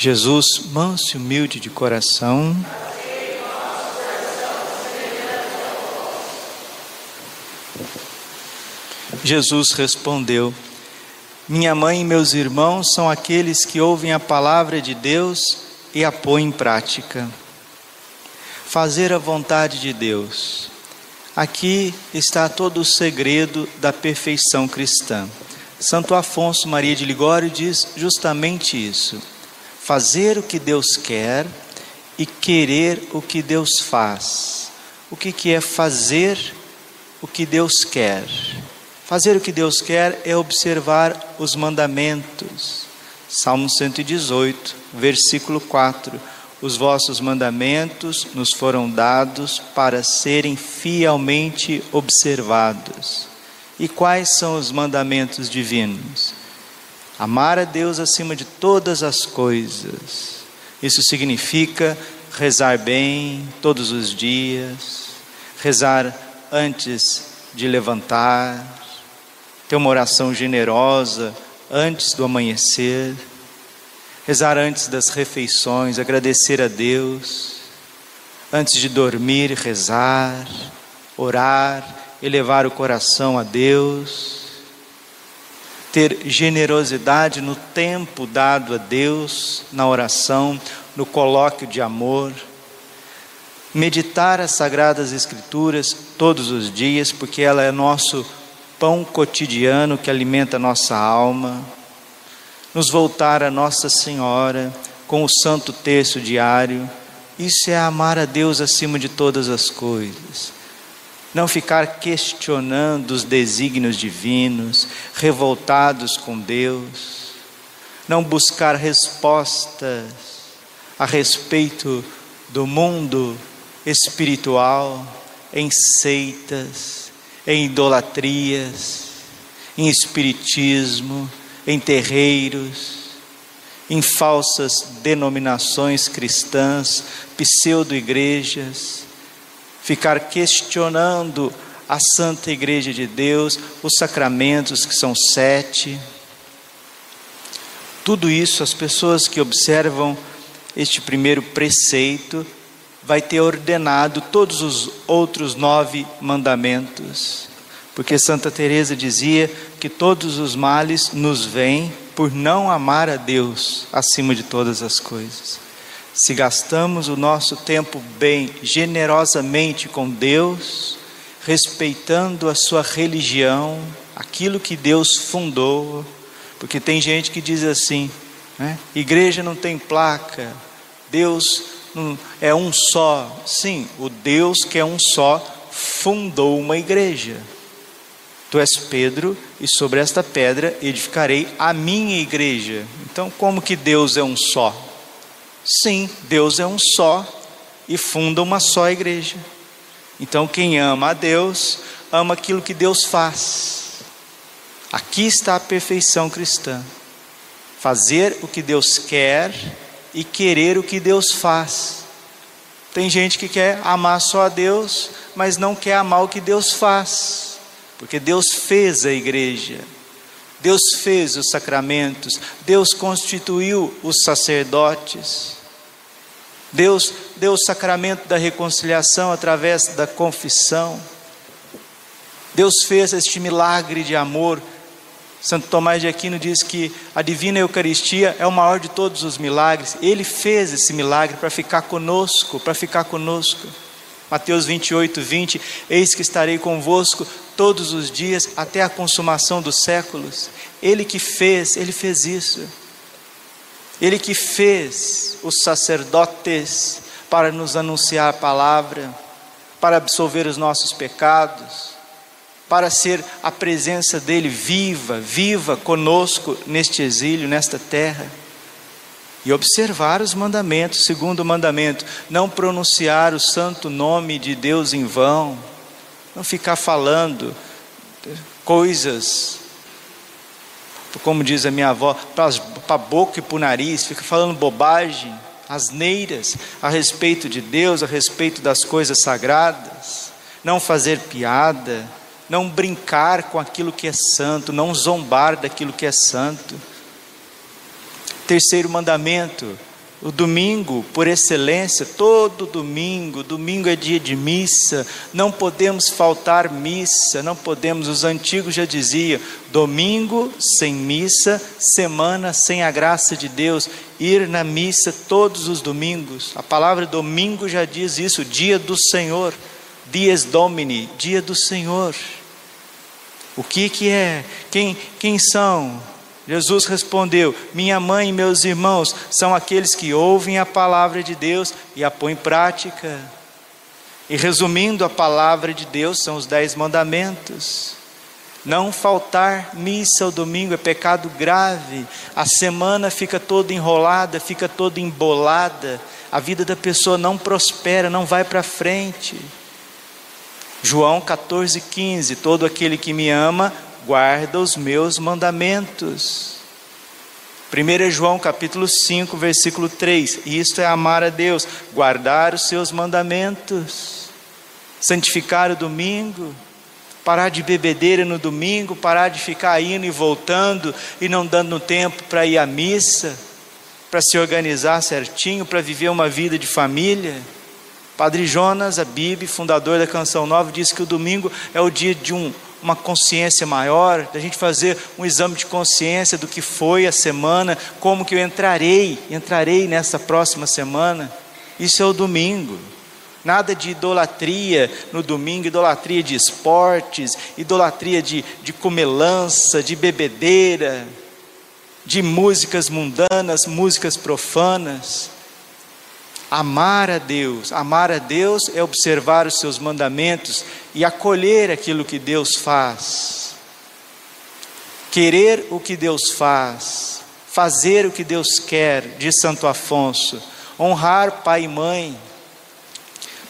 Jesus, manso e humilde de coração, Jesus respondeu: Minha mãe e meus irmãos são aqueles que ouvem a palavra de Deus e a põem em prática. Fazer a vontade de Deus. Aqui está todo o segredo da perfeição cristã. Santo Afonso Maria de Ligório diz justamente isso fazer o que Deus quer e querer o que Deus faz. O que, que é fazer o que Deus quer? Fazer o que Deus quer é observar os mandamentos. Salmo 118, versículo 4. Os vossos mandamentos nos foram dados para serem fielmente observados. E quais são os mandamentos divinos? Amar a Deus acima de todas as coisas. Isso significa rezar bem todos os dias, rezar antes de levantar, ter uma oração generosa antes do amanhecer, rezar antes das refeições, agradecer a Deus, antes de dormir, rezar, orar, elevar o coração a Deus ter generosidade no tempo dado a Deus, na oração, no colóquio de amor, meditar as sagradas escrituras todos os dias, porque ela é nosso pão cotidiano que alimenta nossa alma, nos voltar a Nossa Senhora com o santo texto diário, isso é amar a Deus acima de todas as coisas não ficar questionando os desígnios divinos, revoltados com Deus, não buscar respostas a respeito do mundo espiritual em seitas, em idolatrias, em espiritismo, em terreiros, em falsas denominações cristãs, pseudo-igrejas ficar questionando a Santa Igreja de Deus, os sacramentos que são sete. Tudo isso, as pessoas que observam este primeiro preceito, vai ter ordenado todos os outros nove mandamentos. Porque Santa Teresa dizia que todos os males nos vêm por não amar a Deus acima de todas as coisas. Se gastamos o nosso tempo bem, generosamente com Deus, respeitando a sua religião, aquilo que Deus fundou, porque tem gente que diz assim, né? igreja não tem placa, Deus não, é um só. Sim, o Deus que é um só fundou uma igreja. Tu és Pedro, e sobre esta pedra edificarei a minha igreja. Então, como que Deus é um só? Sim, Deus é um só e funda uma só igreja. Então, quem ama a Deus, ama aquilo que Deus faz. Aqui está a perfeição cristã: fazer o que Deus quer e querer o que Deus faz. Tem gente que quer amar só a Deus, mas não quer amar o que Deus faz, porque Deus fez a igreja. Deus fez os sacramentos, Deus constituiu os sacerdotes. Deus deu o sacramento da reconciliação através da confissão. Deus fez este milagre de amor. Santo Tomás de Aquino diz que a divina Eucaristia é o maior de todos os milagres. Ele fez esse milagre para ficar conosco, para ficar conosco. Mateus 28, 20: Eis que estarei convosco todos os dias até a consumação dos séculos. Ele que fez, ele fez isso. Ele que fez os sacerdotes para nos anunciar a palavra, para absolver os nossos pecados, para ser a presença dele viva, viva conosco neste exílio, nesta terra. e observar os mandamentos. Segundo mandamento, não pronunciar o santo nome de Deus em vão, não ficar falando coisas, como diz a minha avó, para a boca e para o nariz, fica falando bobagem, asneiras a respeito de Deus, a respeito das coisas sagradas, não fazer piada, não brincar com aquilo que é santo, não zombar daquilo que é santo. Terceiro mandamento, o domingo, por excelência, todo domingo, domingo é dia de missa, não podemos faltar missa, não podemos, os antigos já diziam, domingo sem missa, semana sem a graça de Deus, ir na missa todos os domingos. A palavra domingo já diz isso, dia do Senhor, dies domini, dia do Senhor. O que que é? Quem quem são? Jesus respondeu: Minha mãe e meus irmãos são aqueles que ouvem a palavra de Deus e a põem em prática. E resumindo, a palavra de Deus são os dez mandamentos. Não faltar missa ao domingo é pecado grave. A semana fica toda enrolada, fica toda embolada. A vida da pessoa não prospera, não vai para frente. João 14,15: Todo aquele que me ama guarda os meus mandamentos. 1 João capítulo 5, versículo 3. Isto é amar a Deus, guardar os seus mandamentos, santificar o domingo, parar de bebedeira no domingo, parar de ficar indo e voltando e não dando tempo para ir à missa, para se organizar certinho, para viver uma vida de família. Padre Jonas, a Bíblia, fundador da Canção Nova, disse que o domingo é o dia de um uma consciência maior, da gente fazer um exame de consciência do que foi a semana, como que eu entrarei, entrarei nessa próxima semana. Isso é o domingo. Nada de idolatria no domingo, idolatria de esportes, idolatria de, de comelança, de bebedeira, de músicas mundanas, músicas profanas. Amar a Deus, amar a Deus é observar os seus mandamentos e acolher aquilo que Deus faz. Querer o que Deus faz, fazer o que Deus quer, diz Santo Afonso, honrar pai e mãe.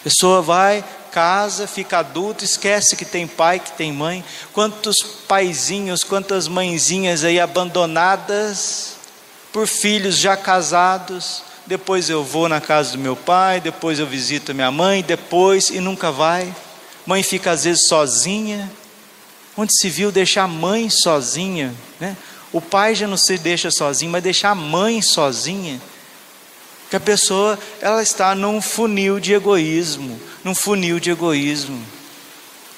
A pessoa vai, casa, fica adulto, esquece que tem pai, que tem mãe. Quantos paizinhos, quantas mãezinhas aí abandonadas por filhos já casados, depois eu vou na casa do meu pai, depois eu visito a minha mãe, depois e nunca vai. Mãe fica às vezes sozinha. Onde se viu deixar a mãe sozinha, né? O pai já não se deixa sozinho, mas deixar a mãe sozinha. Que a pessoa ela está num funil de egoísmo, num funil de egoísmo.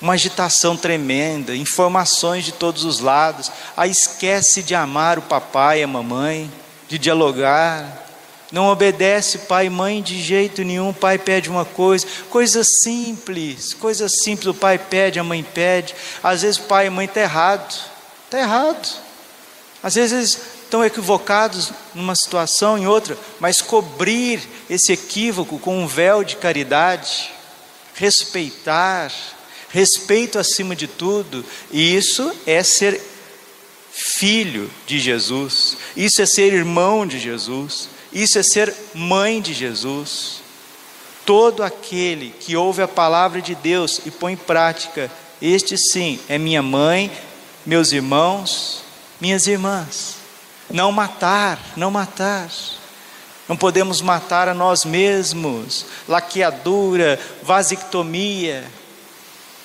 Uma agitação tremenda, informações de todos os lados. Aí esquece de amar o papai e a mamãe, de dialogar, não obedece pai e mãe de jeito nenhum, o pai pede uma coisa, coisa simples, coisa simples, o pai pede, a mãe pede, às vezes pai e mãe está errado, está errado, às vezes estão equivocados numa situação, em outra, mas cobrir esse equívoco com um véu de caridade, respeitar, respeito acima de tudo, e isso é ser filho de Jesus, isso é ser irmão de Jesus, isso é ser mãe de Jesus. Todo aquele que ouve a palavra de Deus e põe em prática, este sim é minha mãe, meus irmãos, minhas irmãs. Não matar, não matar. Não podemos matar a nós mesmos, laqueadura, vasectomia.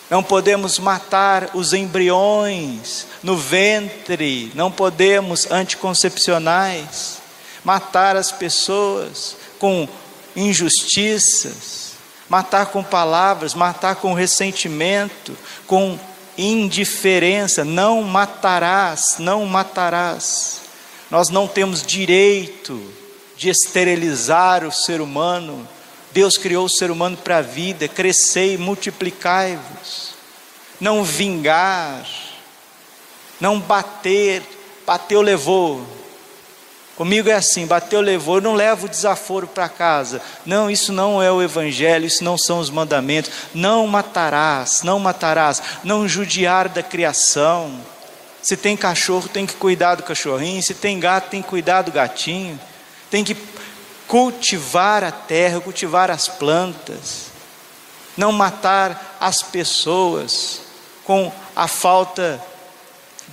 Não podemos matar os embriões no ventre, não podemos anticoncepcionais matar as pessoas com injustiças, matar com palavras, matar com ressentimento, com indiferença. Não matarás, não matarás. Nós não temos direito de esterilizar o ser humano. Deus criou o ser humano para a vida, crescei multiplicai-vos. Não vingar, não bater, bateu, levou, Comigo é assim, bateu, levou, eu não levo o desaforo para casa. Não, isso não é o evangelho, isso não são os mandamentos. Não matarás, não matarás, não judiar da criação. Se tem cachorro, tem que cuidar do cachorrinho, se tem gato, tem que cuidar do gatinho. tem que cultivar a terra, cultivar as plantas, não matar as pessoas com a falta de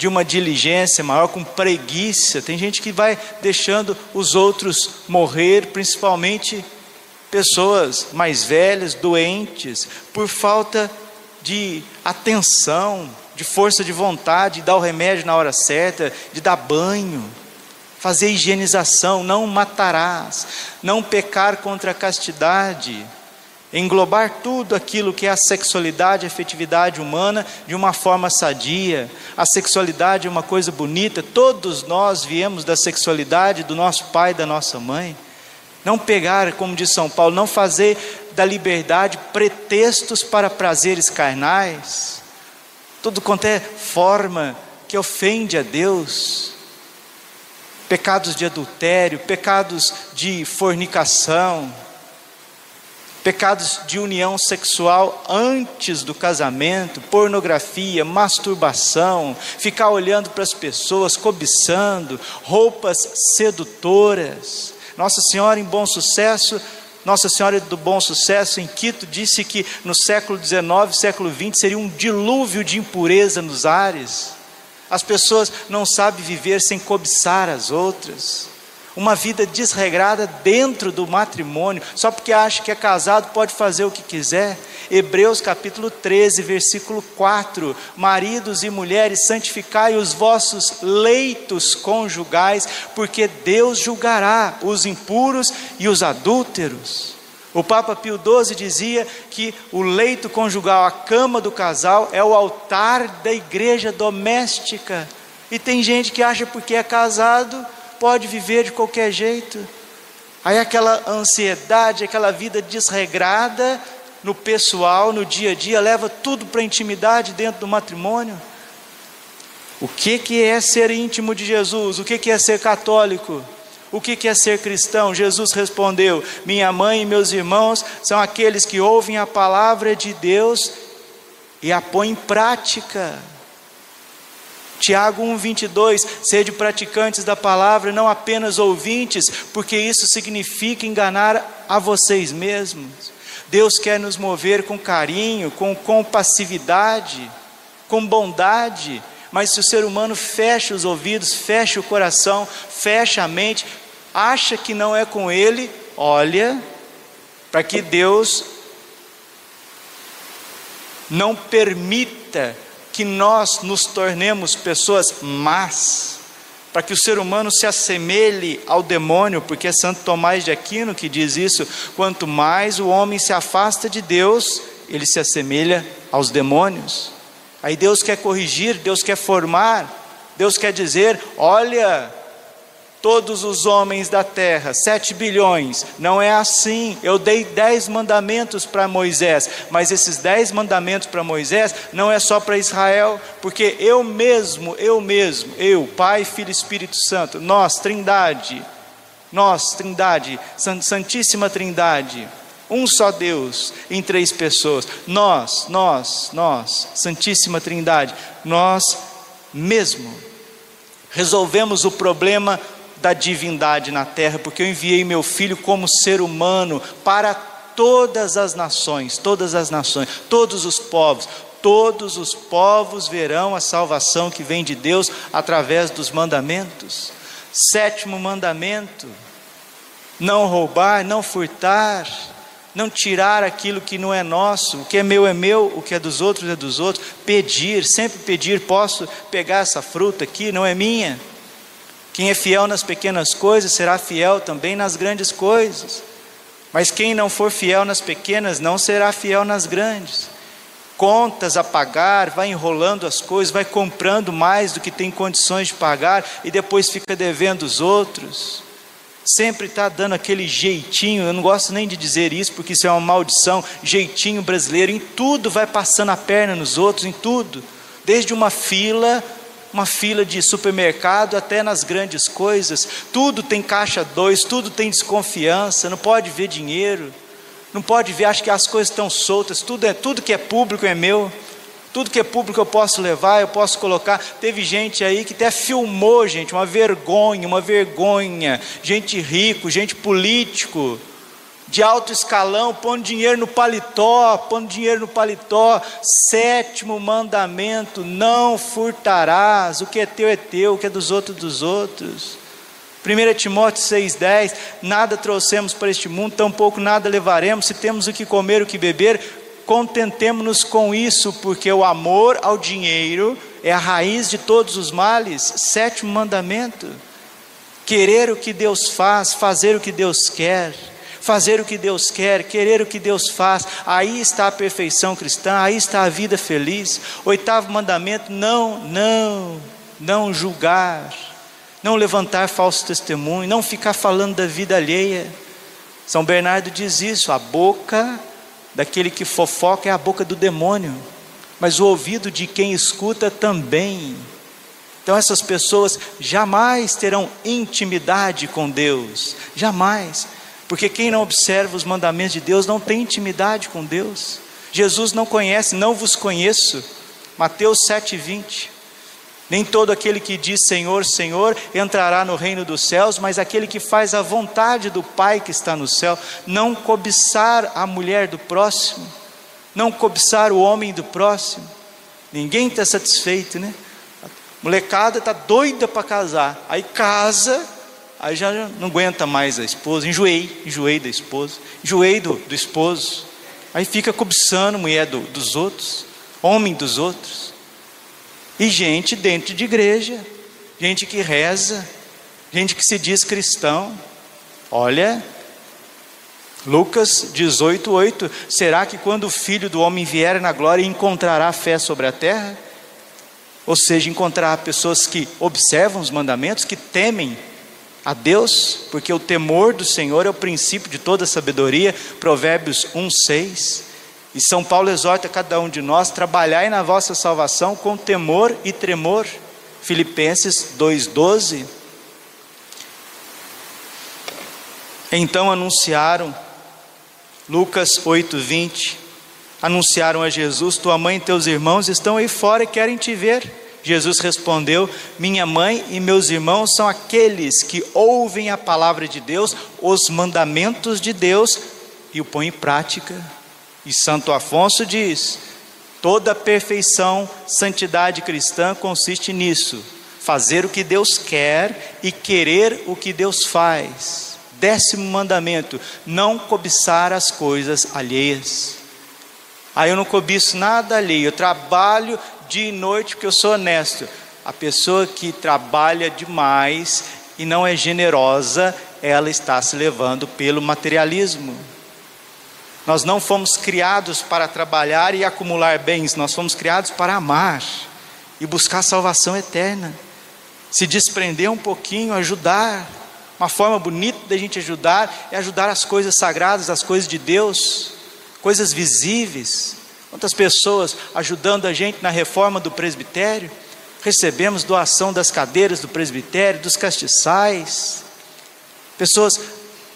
uma diligência maior, com preguiça. Tem gente que vai deixando os outros morrer, principalmente pessoas mais velhas, doentes, por falta de atenção, de força de vontade, de dar o remédio na hora certa, de dar banho, fazer higienização, não matarás, não pecar contra a castidade englobar tudo aquilo que é a sexualidade, a afetividade humana de uma forma sadia. A sexualidade é uma coisa bonita, todos nós viemos da sexualidade do nosso pai e da nossa mãe. Não pegar, como diz São Paulo, não fazer da liberdade pretextos para prazeres carnais. Tudo quanto é forma que ofende a Deus. Pecados de adultério, pecados de fornicação, pecados de união sexual antes do casamento, pornografia, masturbação, ficar olhando para as pessoas, cobiçando, roupas sedutoras. Nossa Senhora em Bom Sucesso, Nossa Senhora do Bom Sucesso em Quito disse que no século XIX, século XX seria um dilúvio de impureza nos ares. As pessoas não sabem viver sem cobiçar as outras uma vida desregrada dentro do matrimônio, só porque acha que é casado pode fazer o que quiser. Hebreus capítulo 13, versículo 4: Maridos e mulheres, santificai os vossos leitos conjugais, porque Deus julgará os impuros e os adúlteros. O Papa Pio XII dizia que o leito conjugal, a cama do casal, é o altar da igreja doméstica. E tem gente que acha porque é casado pode viver de qualquer jeito. Aí aquela ansiedade, aquela vida desregrada no pessoal, no dia a dia, leva tudo para a intimidade dentro do matrimônio. O que, que é ser íntimo de Jesus? O que, que é ser católico? O que, que é ser cristão? Jesus respondeu: Minha mãe e meus irmãos são aqueles que ouvem a palavra de Deus e a põem em prática. Tiago 1,22: Sede praticantes da palavra, não apenas ouvintes, porque isso significa enganar a vocês mesmos. Deus quer nos mover com carinho, com compassividade, com bondade, mas se o ser humano fecha os ouvidos, fecha o coração, fecha a mente, acha que não é com ele, olha, para que Deus não permita que nós nos tornemos pessoas más, para que o ser humano se assemelhe ao demônio, porque é Santo Tomás de Aquino que diz isso: quanto mais o homem se afasta de Deus, ele se assemelha aos demônios. Aí Deus quer corrigir, Deus quer formar, Deus quer dizer: olha, todos os homens da terra, sete bilhões. Não é assim. Eu dei dez mandamentos para Moisés, mas esses dez mandamentos para Moisés não é só para Israel, porque eu mesmo, eu mesmo, eu, Pai, Filho e Espírito Santo, nós, Trindade, nós, Trindade, Santíssima Trindade, um só Deus em três pessoas, nós, nós, nós, Santíssima Trindade, nós mesmo resolvemos o problema da divindade na terra, porque eu enviei meu filho como ser humano para todas as nações, todas as nações, todos os povos, todos os povos verão a salvação que vem de Deus através dos mandamentos. Sétimo mandamento: não roubar, não furtar, não tirar aquilo que não é nosso, o que é meu é meu, o que é dos outros é dos outros, pedir, sempre pedir, posso pegar essa fruta aqui, não é minha. Quem é fiel nas pequenas coisas será fiel também nas grandes coisas. Mas quem não for fiel nas pequenas não será fiel nas grandes. Contas a pagar, vai enrolando as coisas, vai comprando mais do que tem condições de pagar e depois fica devendo os outros. Sempre está dando aquele jeitinho, eu não gosto nem de dizer isso porque isso é uma maldição, jeitinho brasileiro, em tudo vai passando a perna nos outros, em tudo. Desde uma fila uma fila de supermercado, até nas grandes coisas, tudo tem caixa dois, tudo tem desconfiança, não pode ver dinheiro, não pode ver, acho que as coisas estão soltas, tudo é tudo que é público é meu. Tudo que é público eu posso levar, eu posso colocar. Teve gente aí que até filmou, gente, uma vergonha, uma vergonha. Gente rico, gente político, de alto escalão, pondo dinheiro no paletó, pondo dinheiro no paletó. Sétimo mandamento: não furtarás. O que é teu é teu, o que é dos outros, dos outros. 1 Timóteo 6,10: Nada trouxemos para este mundo, tampouco nada levaremos. Se temos o que comer, o que beber, contentemos-nos com isso, porque o amor ao dinheiro é a raiz de todos os males. Sétimo mandamento: querer o que Deus faz, fazer o que Deus quer. Fazer o que Deus quer, querer o que Deus faz, aí está a perfeição cristã, aí está a vida feliz. Oitavo mandamento: não, não, não julgar, não levantar falso testemunho, não ficar falando da vida alheia. São Bernardo diz isso: a boca daquele que fofoca é a boca do demônio, mas o ouvido de quem escuta também. Então essas pessoas jamais terão intimidade com Deus, jamais, porque quem não observa os mandamentos de Deus não tem intimidade com Deus. Jesus não conhece, não vos conheço. Mateus 7:20. Nem todo aquele que diz Senhor, Senhor entrará no reino dos céus, mas aquele que faz a vontade do Pai que está no céu. Não cobiçar a mulher do próximo, não cobiçar o homem do próximo. Ninguém está satisfeito, né? A molecada está doida para casar, aí casa, aí já não aguenta mais a esposa, enjoei, enjoei da esposa, enjoei do, do esposo, aí fica cobiçando mulher do, dos outros, homem dos outros e gente dentro de igreja, gente que reza, gente que se diz cristão. Olha, Lucas 18:8, será que quando o filho do homem vier na glória encontrará fé sobre a terra? Ou seja, encontrar pessoas que observam os mandamentos, que temem a Deus, porque o temor do Senhor é o princípio de toda sabedoria. Provérbios 1:6. E São Paulo exorta cada um de nós trabalhai na vossa salvação com temor e tremor. Filipenses 2:12. Então anunciaram Lucas 8:20. Anunciaram a Jesus: Tua mãe e teus irmãos estão aí fora e querem te ver. Jesus respondeu: Minha mãe e meus irmãos são aqueles que ouvem a palavra de Deus, os mandamentos de Deus e o põem em prática. E Santo Afonso diz: toda perfeição, santidade cristã consiste nisso, fazer o que Deus quer e querer o que Deus faz. Décimo mandamento: não cobiçar as coisas alheias. Aí eu não cobiço nada alheio, eu trabalho dia e noite porque eu sou honesto. A pessoa que trabalha demais e não é generosa, ela está se levando pelo materialismo. Nós não fomos criados para trabalhar e acumular bens, nós fomos criados para amar e buscar salvação eterna. Se desprender um pouquinho, ajudar. Uma forma bonita da gente ajudar é ajudar as coisas sagradas, as coisas de Deus, coisas visíveis. Quantas pessoas ajudando a gente na reforma do presbitério? Recebemos doação das cadeiras do presbitério, dos castiçais. Pessoas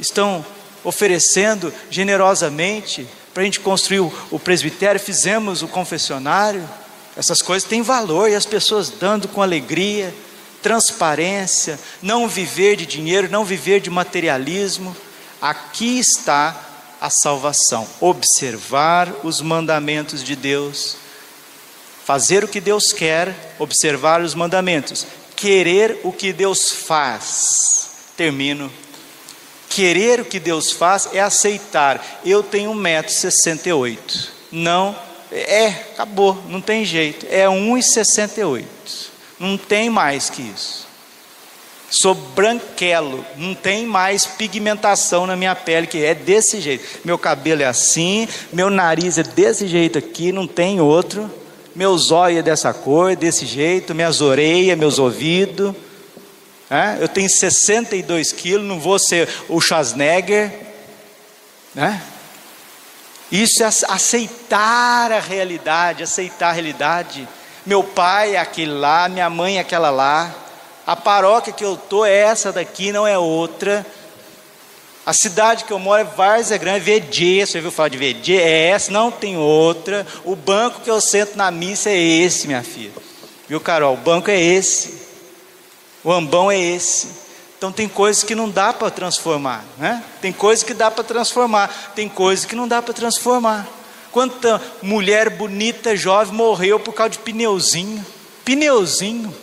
estão oferecendo generosamente para a gente construir o, presbitério, fizemos o confessionário. Essas coisas têm valor e as pessoas dando com alegria, transparência, não viver de dinheiro, não viver de materialismo. Aqui está a salvação: observar os mandamentos de Deus, fazer o que Deus quer, observar os mandamentos, querer o que Deus faz. Termino Querer o que Deus faz é aceitar. Eu tenho 1,68m. Não, é, acabou, não tem jeito. É 1,68m. Não tem mais que isso. Sou branquelo, não tem mais pigmentação na minha pele, que é desse jeito. Meu cabelo é assim, meu nariz é desse jeito aqui, não tem outro. Meus olhos é dessa cor, desse jeito, minhas orelhas, meus ouvidos. É? Eu tenho 62 quilos, não vou ser o Schwarzenegger. Né? Isso é aceitar a realidade, aceitar a realidade. Meu pai é aquele lá, minha mãe é aquela lá. A paróquia que eu estou é essa daqui, não é outra. A cidade que eu moro é Várzea Grande, VD, você ouviu falar de VD? É essa, não tem outra. O banco que eu sento na missa é esse, minha filha. Viu, Carol? O banco é esse. O ambão é esse. Então tem coisas que não dá para transformar, né? Tem coisas que dá para transformar, tem coisas que não dá para transformar. Quanta mulher bonita, jovem, morreu por causa de pneuzinho. Pneuzinho.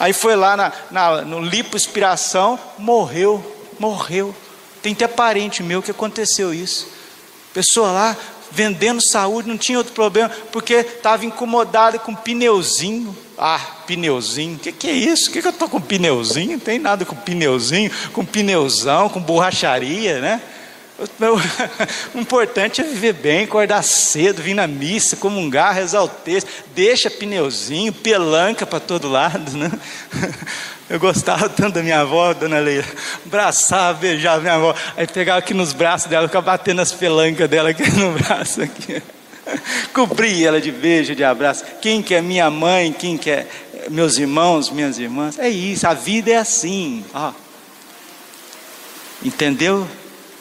Aí foi lá na, na, no lipoaspiração, morreu morreu. Tem até parente meu que aconteceu isso. Pessoa lá vendendo saúde, não tinha outro problema, porque estava incomodada com pneuzinho. Ah, pneuzinho, o que, que, é isso? O que, que eu estou com pneuzinho? Não tem nada com pneuzinho, com pneuzão, com borracharia, né? O importante é viver bem, acordar cedo, vir na missa, comungar, rezar o texto, deixa pneuzinho, pelanca para todo lado, né? Eu gostava tanto da minha avó, dona Leila. Abraçava, beijava minha avó. Aí pegava aqui nos braços dela, ficava batendo as pelancas dela aqui no braço. Aqui. Cobria ela de beijo, de abraço. Quem que é minha mãe, quem que é meus irmãos, minhas irmãs. É isso, a vida é assim. Ó. Entendeu?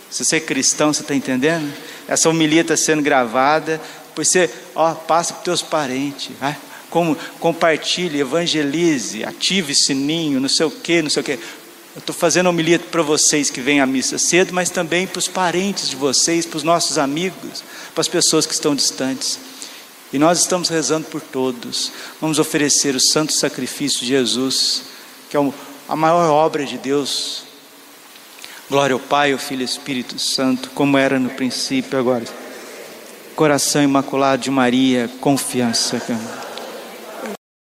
Se você é cristão, você está entendendo? Essa homilia está sendo gravada. Depois você ó, passa para os teus parentes. Vai como compartilhe, evangelize, ative sininho, não sei o que, não sei o que. Eu estou fazendo homilia para vocês que vêm à missa cedo, mas também para os parentes de vocês, para os nossos amigos, para as pessoas que estão distantes. E nós estamos rezando por todos. Vamos oferecer o santo sacrifício de Jesus, que é a maior obra de Deus. Glória ao Pai, ao Filho e ao Espírito Santo, como era no princípio, agora. Coração imaculado de Maria, confiança.